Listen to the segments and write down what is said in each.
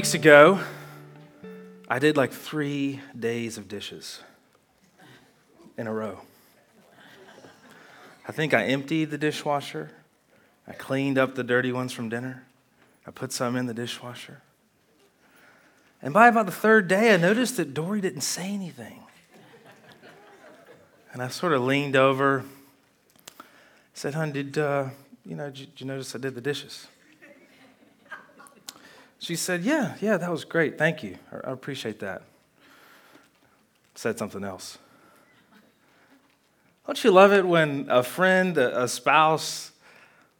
weeks ago, I did like three days of dishes in a row. I think I emptied the dishwasher. I cleaned up the dirty ones from dinner. I put some in the dishwasher. And by about the third day, I noticed that Dory didn't say anything. And I sort of leaned over, said, "Hon, did uh, you know? Did you notice I did the dishes?" She said, Yeah, yeah, that was great. Thank you. I appreciate that. Said something else. Don't you love it when a friend, a spouse,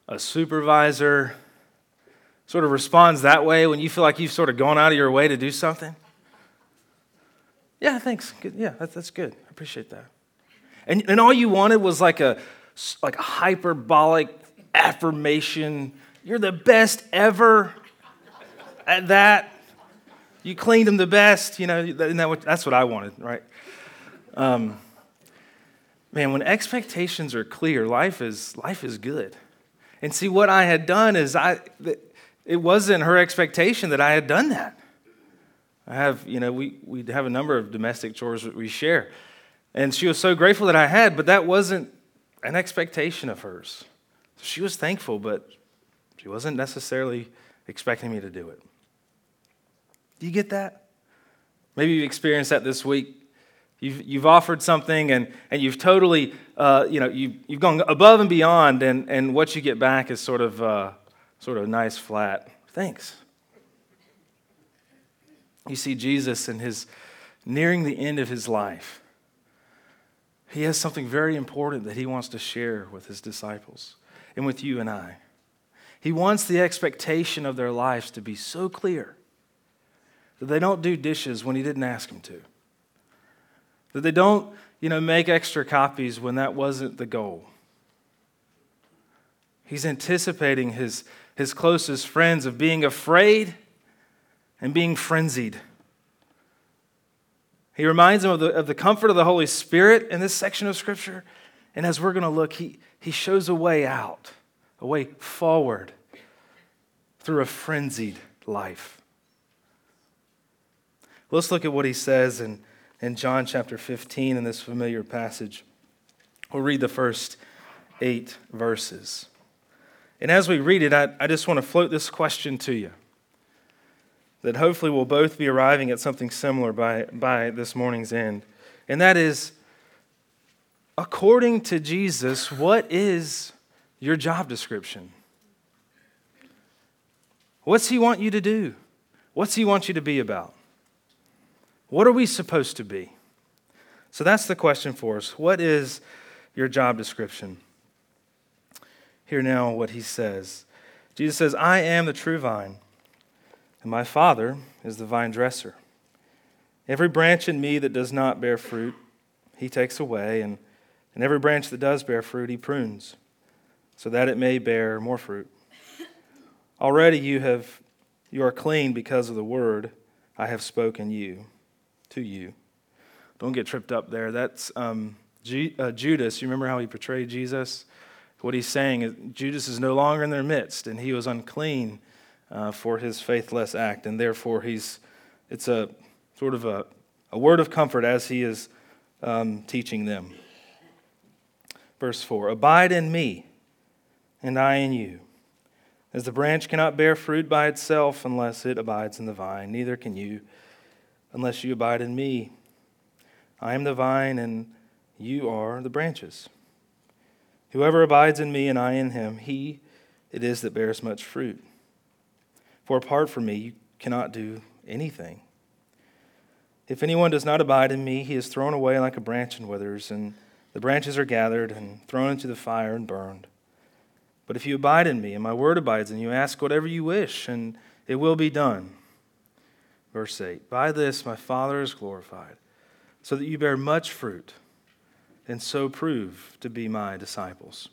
a supervisor sort of responds that way when you feel like you've sort of gone out of your way to do something? Yeah, thanks. Good. Yeah, that's, that's good. I appreciate that. And, and all you wanted was like a, like a hyperbolic affirmation. You're the best ever at that. You cleaned them the best, you know, that what, that's what I wanted, right? Um, man, when expectations are clear, life is, life is good. And see, what I had done is I, it wasn't her expectation that I had done that. I have, you know, we, we have a number of domestic chores that we share. And she was so grateful that I had, but that wasn't an expectation of hers. She was thankful, but she wasn't necessarily expecting me to do it. Do you get that? Maybe you've experienced that this week. You've, you've offered something and, and you've totally, uh, you know, you've, you've gone above and beyond, and, and what you get back is sort of, uh, sort of nice, flat. Thanks. You see, Jesus and his nearing the end of his life, he has something very important that he wants to share with his disciples and with you and I. He wants the expectation of their lives to be so clear that they don't do dishes when he didn't ask them to, that they don't, you know, make extra copies when that wasn't the goal. He's anticipating his, his closest friends of being afraid and being frenzied. He reminds them of the, of the comfort of the Holy Spirit in this section of Scripture. And as we're going to look, he, he shows a way out, a way forward through a frenzied life. Let's look at what he says in, in John chapter 15 in this familiar passage. We'll read the first eight verses. And as we read it, I, I just want to float this question to you that hopefully we'll both be arriving at something similar by, by this morning's end. And that is according to Jesus, what is your job description? What's he want you to do? What's he want you to be about? What are we supposed to be? So that's the question for us. What is your job description? Hear now what he says. Jesus says, I am the true vine, and my Father is the vine dresser. Every branch in me that does not bear fruit, he takes away, and, and every branch that does bear fruit, he prunes, so that it may bear more fruit. Already you have you are clean because of the word I have spoken you to you. Don't get tripped up there. That's um, G- uh, Judas. You remember how he portrayed Jesus? What he's saying is Judas is no longer in their midst, and he was unclean uh, for his faithless act, and therefore he's. It's a sort of a, a word of comfort as he is um, teaching them. Verse 4 Abide in me, and I in you. As the branch cannot bear fruit by itself unless it abides in the vine, neither can you unless you abide in me. I am the vine, and you are the branches. Whoever abides in me and I in him, he it is that bears much fruit. For apart from me, you cannot do anything. If anyone does not abide in me, he is thrown away like a branch and withers, and the branches are gathered and thrown into the fire and burned. But if you abide in me, and my word abides in you, ask whatever you wish, and it will be done. Verse 8 By this my Father is glorified, so that you bear much fruit, and so prove to be my disciples.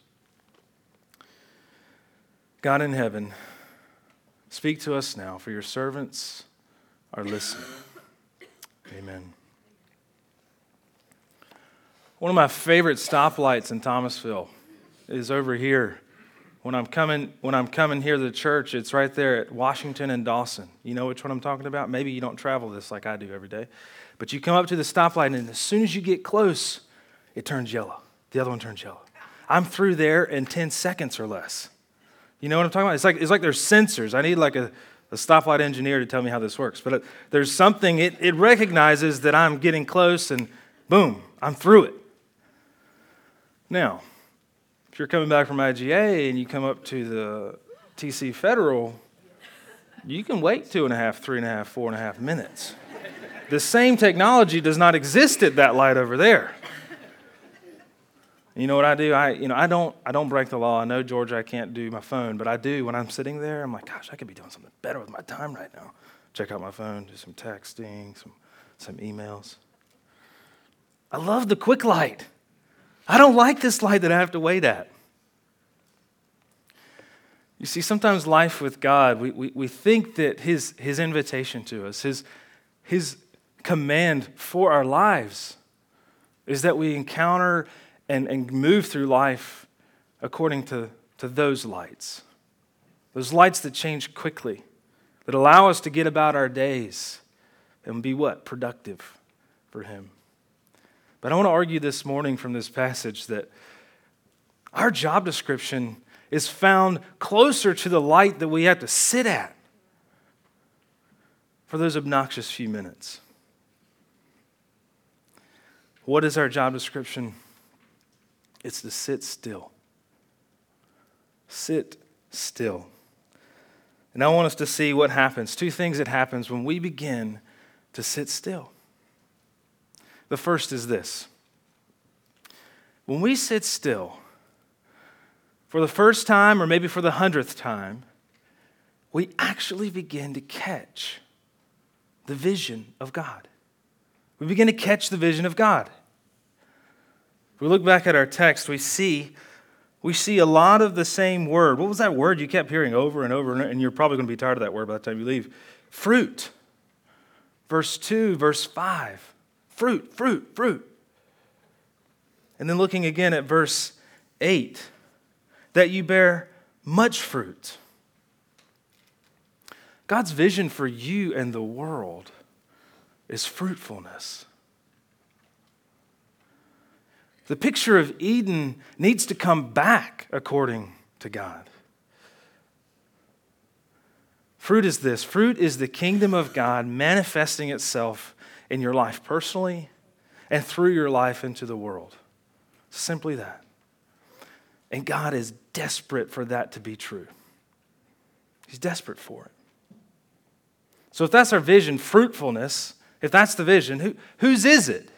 God in heaven, speak to us now, for your servants are listening. Amen. One of my favorite stoplights in Thomasville is over here when I'm coming when I'm coming here to the church, it's right there at Washington and Dawson. You know which one I'm talking about? Maybe you don't travel this like I do every day. But you come up to the stoplight and as soon as you get close, it turns yellow. The other one turns yellow. I'm through there in 10 seconds or less. You know what I'm talking about? It's like it's like there's sensors. I need like a, a stoplight engineer to tell me how this works. But there's something, it, it recognizes that I'm getting close and boom, I'm through it. Now, if you're coming back from IGA and you come up to the TC Federal, you can wait two and a half, three and a half, four and a half minutes. The same technology does not exist at that light over there. You know what I do? I, you know, I don't, I don't break the law. I know, Georgia, I can't do my phone, but I do when I'm sitting there. I'm like, gosh, I could be doing something better with my time right now. Check out my phone, do some texting, some, some emails. I love the quick light. I don't like this light that I have to wait at. You see, sometimes life with God, we, we, we think that his, his invitation to us, his, his command for our lives, is that we encounter and, and move through life according to, to those lights. Those lights that change quickly, that allow us to get about our days and be what? Productive for Him. But I want to argue this morning from this passage that our job description is found closer to the light that we have to sit at for those obnoxious few minutes. What is our job description? It's to sit still. Sit still. And I want us to see what happens. Two things that happens when we begin to sit still. The first is this when we sit still, for the first time, or maybe for the hundredth time, we actually begin to catch the vision of God. We begin to catch the vision of God. If we look back at our text, we see we see a lot of the same word. What was that word you kept hearing over and over and you're probably going to be tired of that word by the time you leave? Fruit. Verse 2, verse 5 fruit, fruit, fruit. And then looking again at verse 8, that you bear much fruit. God's vision for you and the world is fruitfulness. The picture of Eden needs to come back according to God. Fruit is this fruit is the kingdom of God manifesting itself in your life personally and through your life into the world. Simply that. And God is desperate for that to be true. He's desperate for it. So, if that's our vision, fruitfulness, if that's the vision, who, whose is it?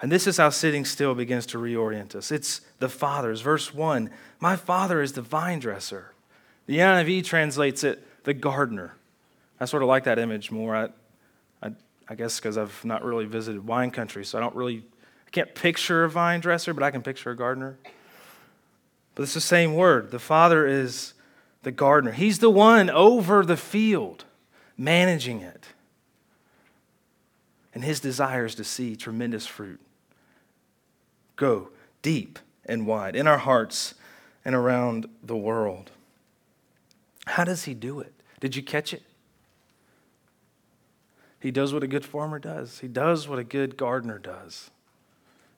And this is how sitting still begins to reorient us. It's the Father's. Verse 1 My Father is the vine dresser. The NIV translates it the gardener. I sort of like that image more. I, I guess because I've not really visited wine country, so I don't really, I can't picture a vine dresser, but I can picture a gardener. But it's the same word. The Father is the gardener, He's the one over the field, managing it. And His desire is to see tremendous fruit go deep and wide in our hearts and around the world. How does He do it? Did you catch it? He does what a good farmer does, he does what a good gardener does.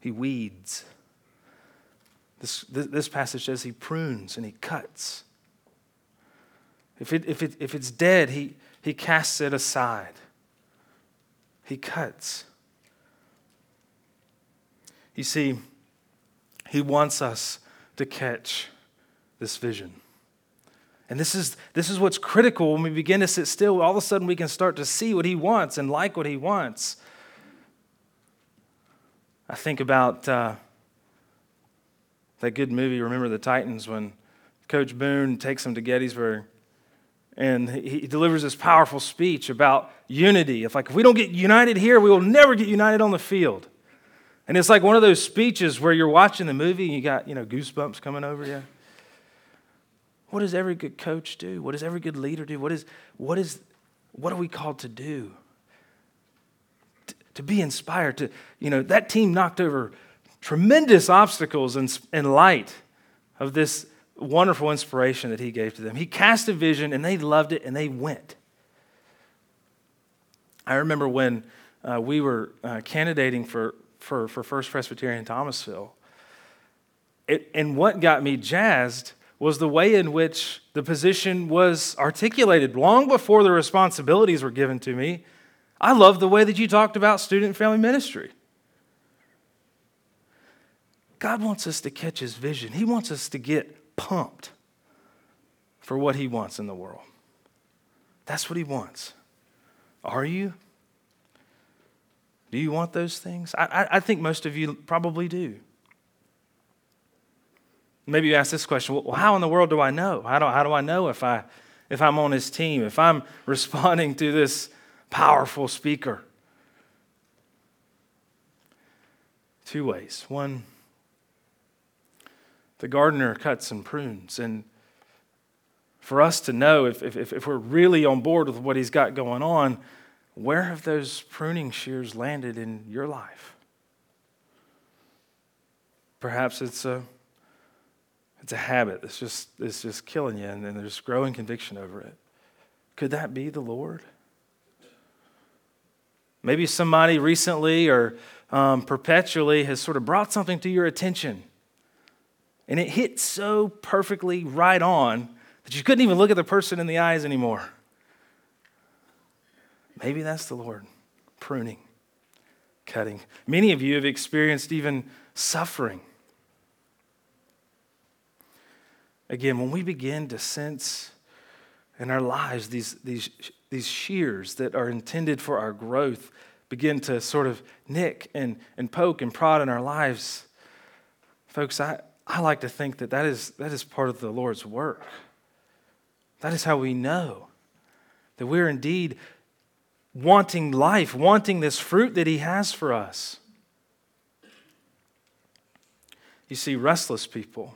He weeds. This, this passage says he prunes and he cuts. If, it, if, it, if it's dead, he, he casts it aside. He cuts. You see, he wants us to catch this vision. And this is, this is what's critical when we begin to sit still. All of a sudden, we can start to see what He wants and like what He wants. I think about uh, that good movie, Remember the Titans, when Coach Boone takes them to Gettysburg and he delivers this powerful speech about unity. If, like, if we don't get united here, we will never get united on the field. And it's like one of those speeches where you're watching the movie and you got, you know, goosebumps coming over you. What does every good coach do? What does every good leader do? What is, what is, what are we called to do? To, to be inspired, to, you know, that team knocked over tremendous obstacles and, and light of this wonderful inspiration that he gave to them. He cast a vision and they loved it and they went. I remember when uh, we were uh, candidating for, for, for First Presbyterian Thomasville. It, and what got me jazzed was the way in which the position was articulated long before the responsibilities were given to me. I love the way that you talked about student and family ministry. God wants us to catch his vision. He wants us to get pumped for what he wants in the world. That's what he wants. Are you? Do you want those things? I, I, I think most of you probably do. Maybe you ask this question well, how in the world do I know? How do, how do I know if, I, if I'm on his team, if I'm responding to this powerful speaker? Two ways. One, the gardener cuts and prunes. And for us to know if, if, if we're really on board with what he's got going on, where have those pruning shears landed in your life? Perhaps it's a it's a habit that's just, it's just killing you, and, and there's growing conviction over it. Could that be the Lord? Maybe somebody recently or um, perpetually has sort of brought something to your attention, and it hit so perfectly right on that you couldn't even look at the person in the eyes anymore. Maybe that's the Lord pruning, cutting. Many of you have experienced even suffering Again, when we begin to sense in our lives these, these, these shears that are intended for our growth begin to sort of nick and, and poke and prod in our lives, folks, I, I like to think that that is, that is part of the Lord's work. That is how we know that we're indeed wanting life, wanting this fruit that He has for us. You see, restless people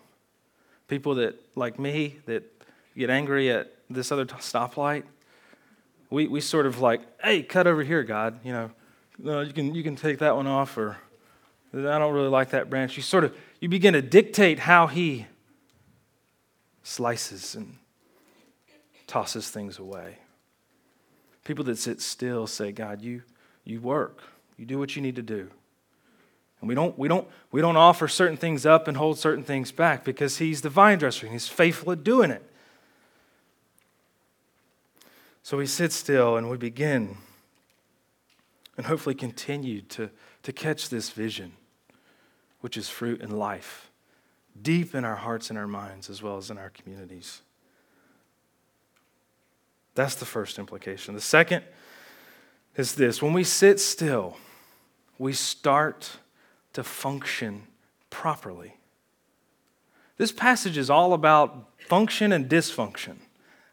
people that, like me, that get angry at this other stoplight, we, we sort of like, hey, cut over here, God. You know, no, you can, you can take that one off, or I don't really like that branch. You sort of, you begin to dictate how he slices and tosses things away. People that sit still say, God, you, you work. You do what you need to do. And we don't, we, don't, we don't offer certain things up and hold certain things back because He's the vine dresser and He's faithful at doing it. So we sit still and we begin and hopefully continue to, to catch this vision, which is fruit and life, deep in our hearts and our minds as well as in our communities. That's the first implication. The second is this when we sit still, we start to function properly. This passage is all about function and dysfunction.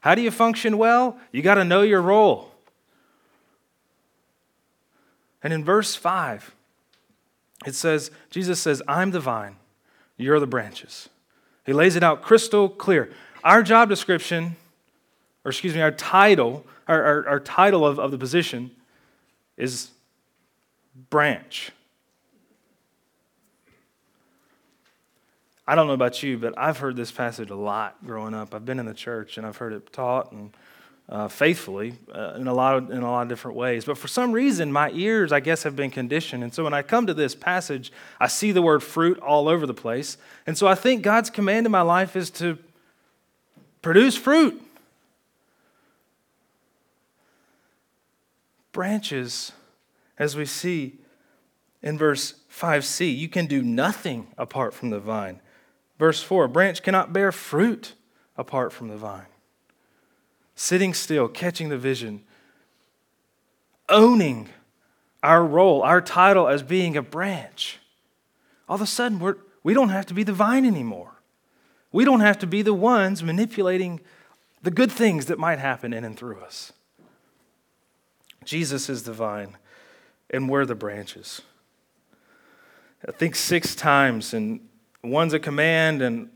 How do you function well? You got to know your role. And in verse 5, it says, Jesus says, I'm the vine, you're the branches. He lays it out crystal clear. Our job description, or excuse me, our title, our, our, our title of, of the position is branch. I don't know about you, but I've heard this passage a lot growing up. I've been in the church and I've heard it taught and uh, faithfully uh, in a lot of, in a lot of different ways. But for some reason, my ears, I guess, have been conditioned. And so when I come to this passage, I see the word fruit all over the place. And so I think God's command in my life is to produce fruit. Branches, as we see in verse 5c, you can do nothing apart from the vine. Verse 4 a branch cannot bear fruit apart from the vine. Sitting still, catching the vision, owning our role, our title as being a branch. All of a sudden, we're, we don't have to be the vine anymore. We don't have to be the ones manipulating the good things that might happen in and through us. Jesus is the vine, and we're the branches. I think six times in One's a command, and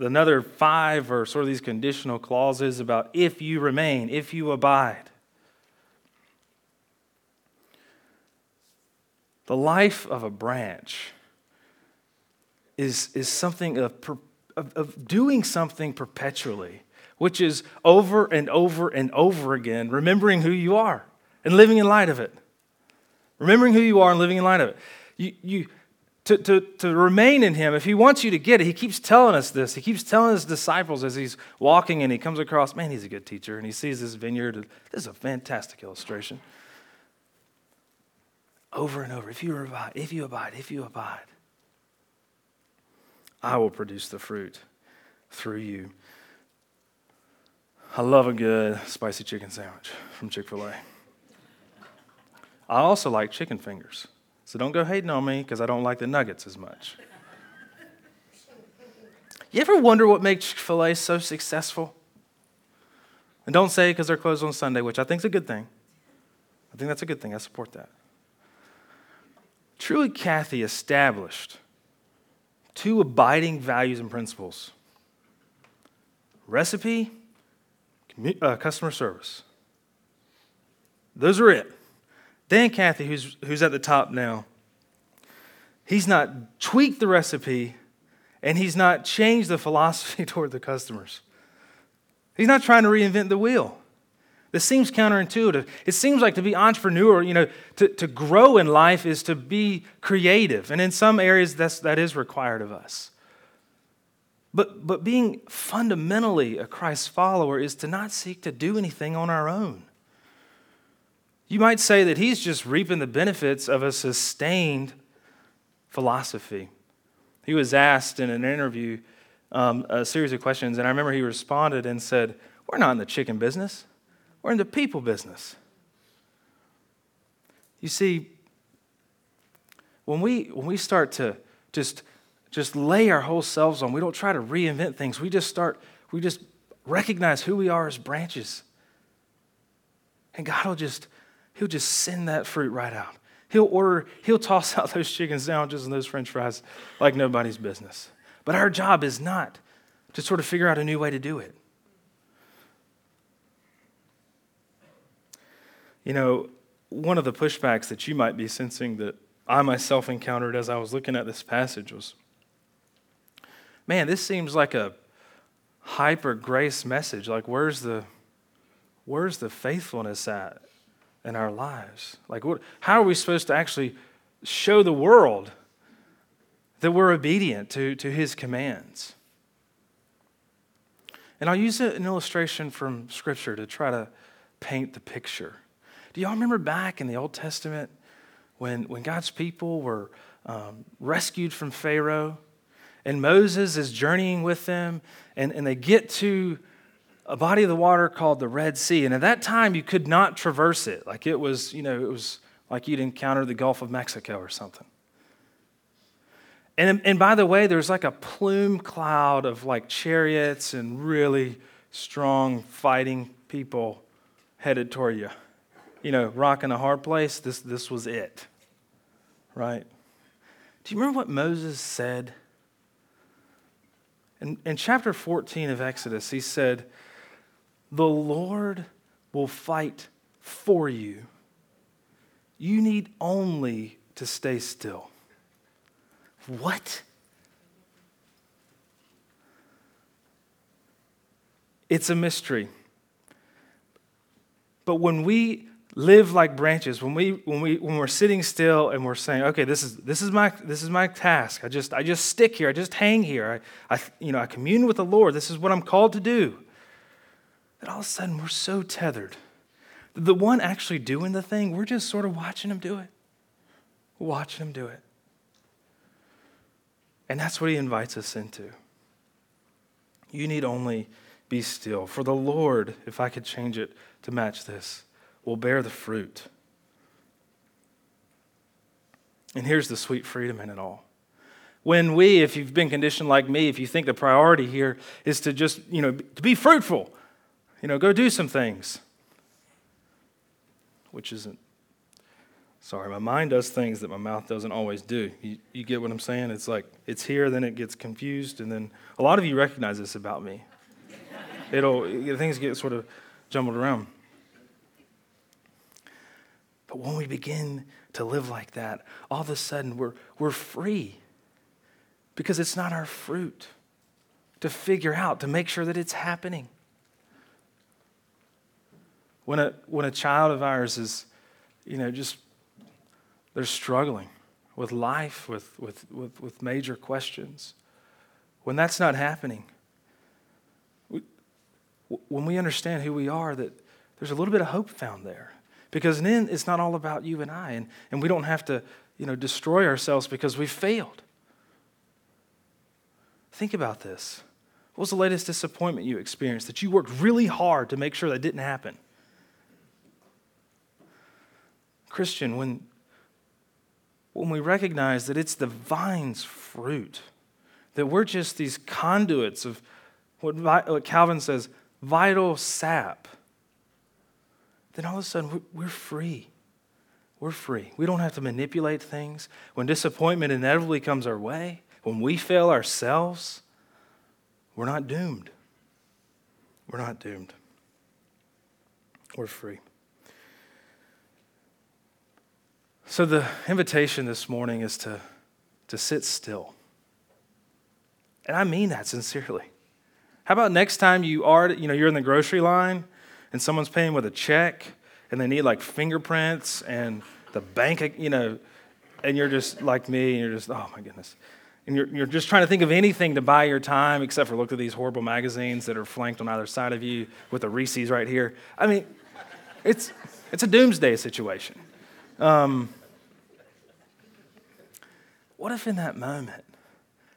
another five are sort of these conditional clauses about if you remain, if you abide. The life of a branch is, is something of, of, of doing something perpetually, which is over and over and over again, remembering who you are and living in light of it. Remembering who you are and living in light of it. You, you, to, to, to remain in Him, if He wants you to get it, He keeps telling us this. He keeps telling His disciples as He's walking and He comes across, man, He's a good teacher, and He sees this vineyard. This is a fantastic illustration. Over and over, if you abide, if you abide, if you abide, I will produce the fruit through you. I love a good spicy chicken sandwich from Chick fil A. I also like chicken fingers. So don't go hating on me because I don't like the nuggets as much. You ever wonder what makes Chick fil A so successful? And don't say because they're closed on Sunday, which I think is a good thing. I think that's a good thing. I support that. Truett Cathy established two abiding values and principles recipe, uh, customer service. Those are it. Dan Cathy, who's, who's at the top now, he's not tweaked the recipe and he's not changed the philosophy toward the customers. He's not trying to reinvent the wheel. This seems counterintuitive. It seems like to be entrepreneur, you know, to, to grow in life is to be creative. And in some areas, that's, that is required of us. But, but being fundamentally a Christ follower is to not seek to do anything on our own. You might say that he's just reaping the benefits of a sustained philosophy. He was asked in an interview um, a series of questions, and I remember he responded and said, We're not in the chicken business, we're in the people business. You see, when we, when we start to just, just lay our whole selves on, we don't try to reinvent things, we just start, we just recognize who we are as branches. And God will just he'll just send that fruit right out. He'll order, he'll toss out those chicken sandwiches and those french fries like nobody's business. But our job is not to sort of figure out a new way to do it. You know, one of the pushbacks that you might be sensing that I myself encountered as I was looking at this passage was man, this seems like a hyper grace message. Like, where's the, where's the faithfulness at? In our lives? Like, what, how are we supposed to actually show the world that we're obedient to, to his commands? And I'll use an illustration from Scripture to try to paint the picture. Do y'all remember back in the Old Testament when, when God's people were um, rescued from Pharaoh and Moses is journeying with them and, and they get to a body of the water called the Red Sea. And at that time, you could not traverse it. Like it was, you know, it was like you'd encounter the Gulf of Mexico or something. And, and by the way, there's like a plume cloud of like chariots and really strong fighting people headed toward you. You know, rocking a hard place, this, this was it. Right? Do you remember what Moses said? In, in chapter 14 of Exodus, he said, the Lord will fight for you. You need only to stay still. What? It's a mystery. But when we live like branches, when, we, when, we, when we're sitting still and we're saying, okay, this is, this is, my, this is my task. I just, I just stick here. I just hang here. I, I, you know, I commune with the Lord. This is what I'm called to do that all of a sudden we're so tethered. The one actually doing the thing, we're just sort of watching him do it. watching him do it. And that's what he invites us into. You need only be still. For the Lord, if I could change it to match this, will bear the fruit. And here's the sweet freedom in it all. When we, if you've been conditioned like me, if you think the priority here is to just, you know, to be fruitful, you know, go do some things. Which isn't, sorry, my mind does things that my mouth doesn't always do. You, you get what I'm saying? It's like, it's here, then it gets confused, and then a lot of you recognize this about me. It'll, things get sort of jumbled around. But when we begin to live like that, all of a sudden we're, we're free because it's not our fruit. to figure out, to make sure that it's happening. When a, when a child of ours is, you know, just, they're struggling with life, with, with, with, with major questions, when that's not happening, we, when we understand who we are, that there's a little bit of hope found there. Because then it's not all about you and I, and, and we don't have to, you know, destroy ourselves because we failed. Think about this. What was the latest disappointment you experienced that you worked really hard to make sure that didn't happen? Christian, when, when we recognize that it's the vine's fruit, that we're just these conduits of what, what Calvin says, vital sap, then all of a sudden we're free. We're free. We don't have to manipulate things. When disappointment inevitably comes our way, when we fail ourselves, we're not doomed. We're not doomed. We're free. So, the invitation this morning is to, to sit still. And I mean that sincerely. How about next time you are, you know, you're in the grocery line and someone's paying with a check and they need like fingerprints and the bank, you know, and you're just like me and you're just, oh my goodness. And you're, you're just trying to think of anything to buy your time except for look at these horrible magazines that are flanked on either side of you with the Reese's right here. I mean, it's, it's a doomsday situation. Um, what if in that moment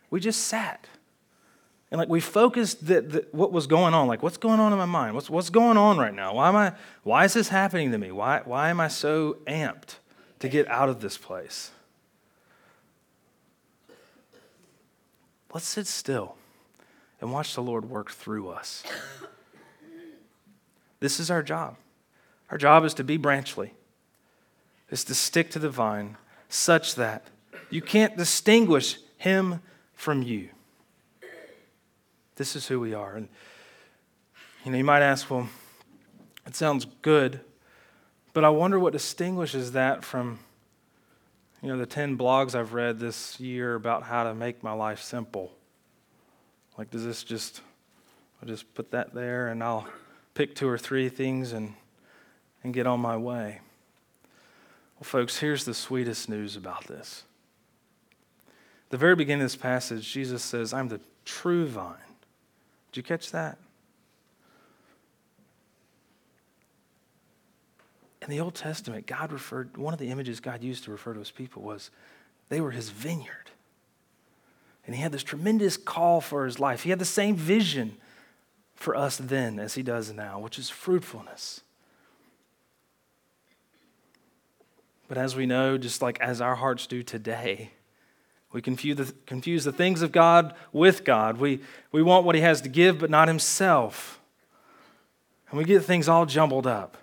we just sat and like we focused that, that what was going on, like what's going on in my mind? What's, what's going on right now? Why am I, why is this happening to me? Why, why am I so amped to get out of this place? Let's sit still and watch the Lord work through us. This is our job. Our job is to be branchly, is to stick to the vine such that you can't distinguish him from you. This is who we are. And you know, you might ask, well, it sounds good, but I wonder what distinguishes that from you know the 10 blogs I've read this year about how to make my life simple. Like does this just I'll just put that there and I'll pick two or three things and and get on my way. Well, folks, here's the sweetest news about this. the very beginning of this passage, Jesus says, I'm the true vine did you catch that? In the Old Testament, God referred, one of the images God used to refer to his people was they were his vineyard. And he had this tremendous call for his life. He had the same vision for us then as he does now, which is fruitfulness. But as we know, just like as our hearts do today, we confuse the, confuse the things of God with God. We, we want what He has to give, but not Himself. And we get things all jumbled up.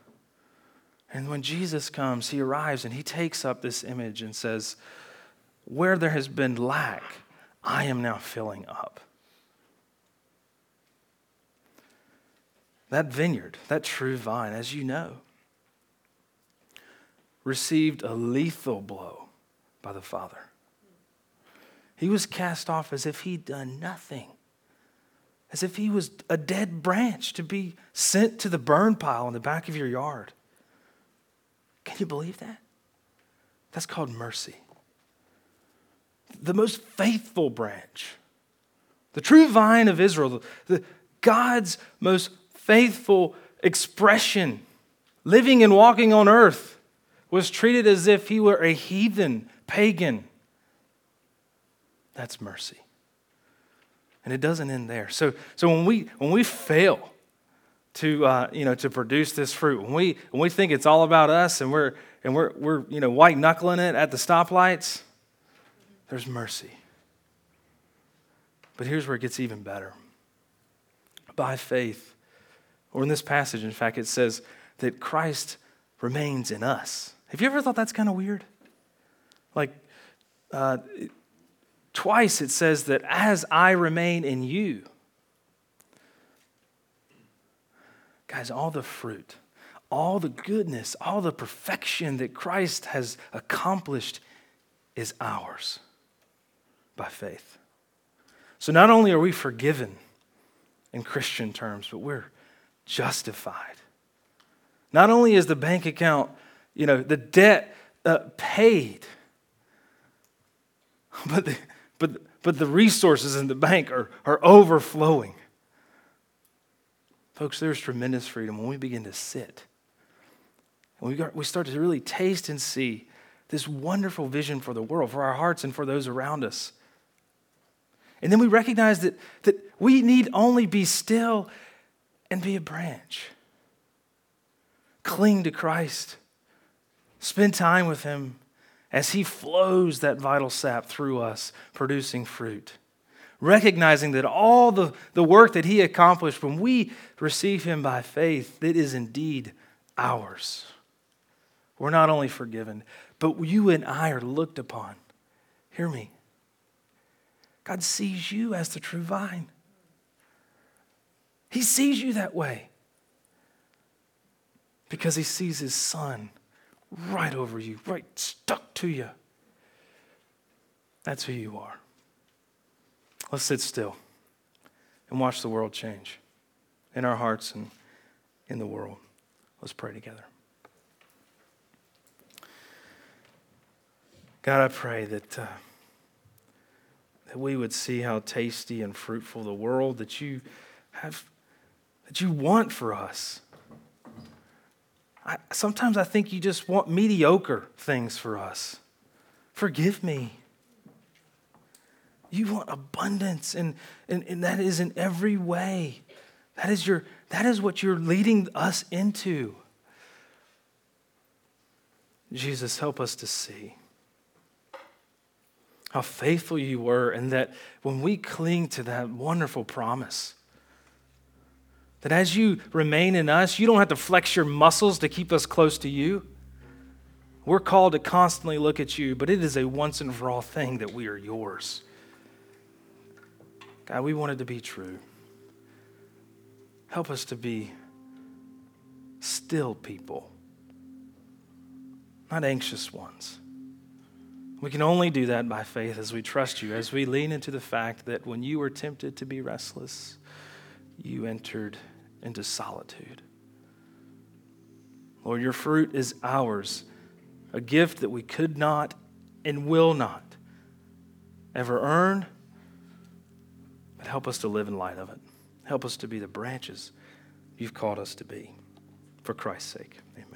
And when Jesus comes, He arrives and He takes up this image and says, Where there has been lack, I am now filling up. That vineyard, that true vine, as you know, received a lethal blow by the Father. He was cast off as if he'd done nothing, as if he was a dead branch to be sent to the burn pile in the back of your yard. Can you believe that? That's called mercy. The most faithful branch, the true vine of Israel, the, God's most faithful expression, living and walking on earth, was treated as if he were a heathen, pagan that's mercy. And it doesn't end there. So, so when, we, when we fail to, uh, you know, to produce this fruit, when we, when we think it's all about us and we're, and we're, we're you know, white knuckling it at the stoplights, there's mercy. But here's where it gets even better. By faith, or in this passage, in fact, it says that Christ remains in us. Have you ever thought that's kind of weird? Like, uh, Twice it says that as I remain in you. Guys, all the fruit, all the goodness, all the perfection that Christ has accomplished is ours by faith. So not only are we forgiven in Christian terms, but we're justified. Not only is the bank account, you know, the debt uh, paid, but the, but, but the resources in the bank are, are overflowing. Folks, there's tremendous freedom when we begin to sit. And we, got, we start to really taste and see this wonderful vision for the world, for our hearts, and for those around us. And then we recognize that, that we need only be still and be a branch. Cling to Christ. Spend time with Him as He flows that vital sap through us, producing fruit. Recognizing that all the, the work that He accomplished when we receive Him by faith, it is indeed ours. We're not only forgiven, but you and I are looked upon. Hear me. God sees you as the true vine. He sees you that way because He sees His Son right over you, right stuck to you. That's who you are. Let's sit still and watch the world change in our hearts and in the world. Let's pray together. God, I pray that, uh, that we would see how tasty and fruitful the world that you have, that you want for us. I, sometimes I think you just want mediocre things for us. Forgive me. You want abundance, and, and, and that is in every way. That is, your, that is what you're leading us into. Jesus, help us to see how faithful you were, and that when we cling to that wonderful promise, that as you remain in us, you don't have to flex your muscles to keep us close to you. We're called to constantly look at you, but it is a once and for all thing that we are yours. God, we want it to be true. Help us to be still people, not anxious ones. We can only do that by faith as we trust you, as we lean into the fact that when you were tempted to be restless, you entered into solitude. Lord, your fruit is ours, a gift that we could not and will not ever earn, but help us to live in light of it. Help us to be the branches you've called us to be. For Christ's sake, amen.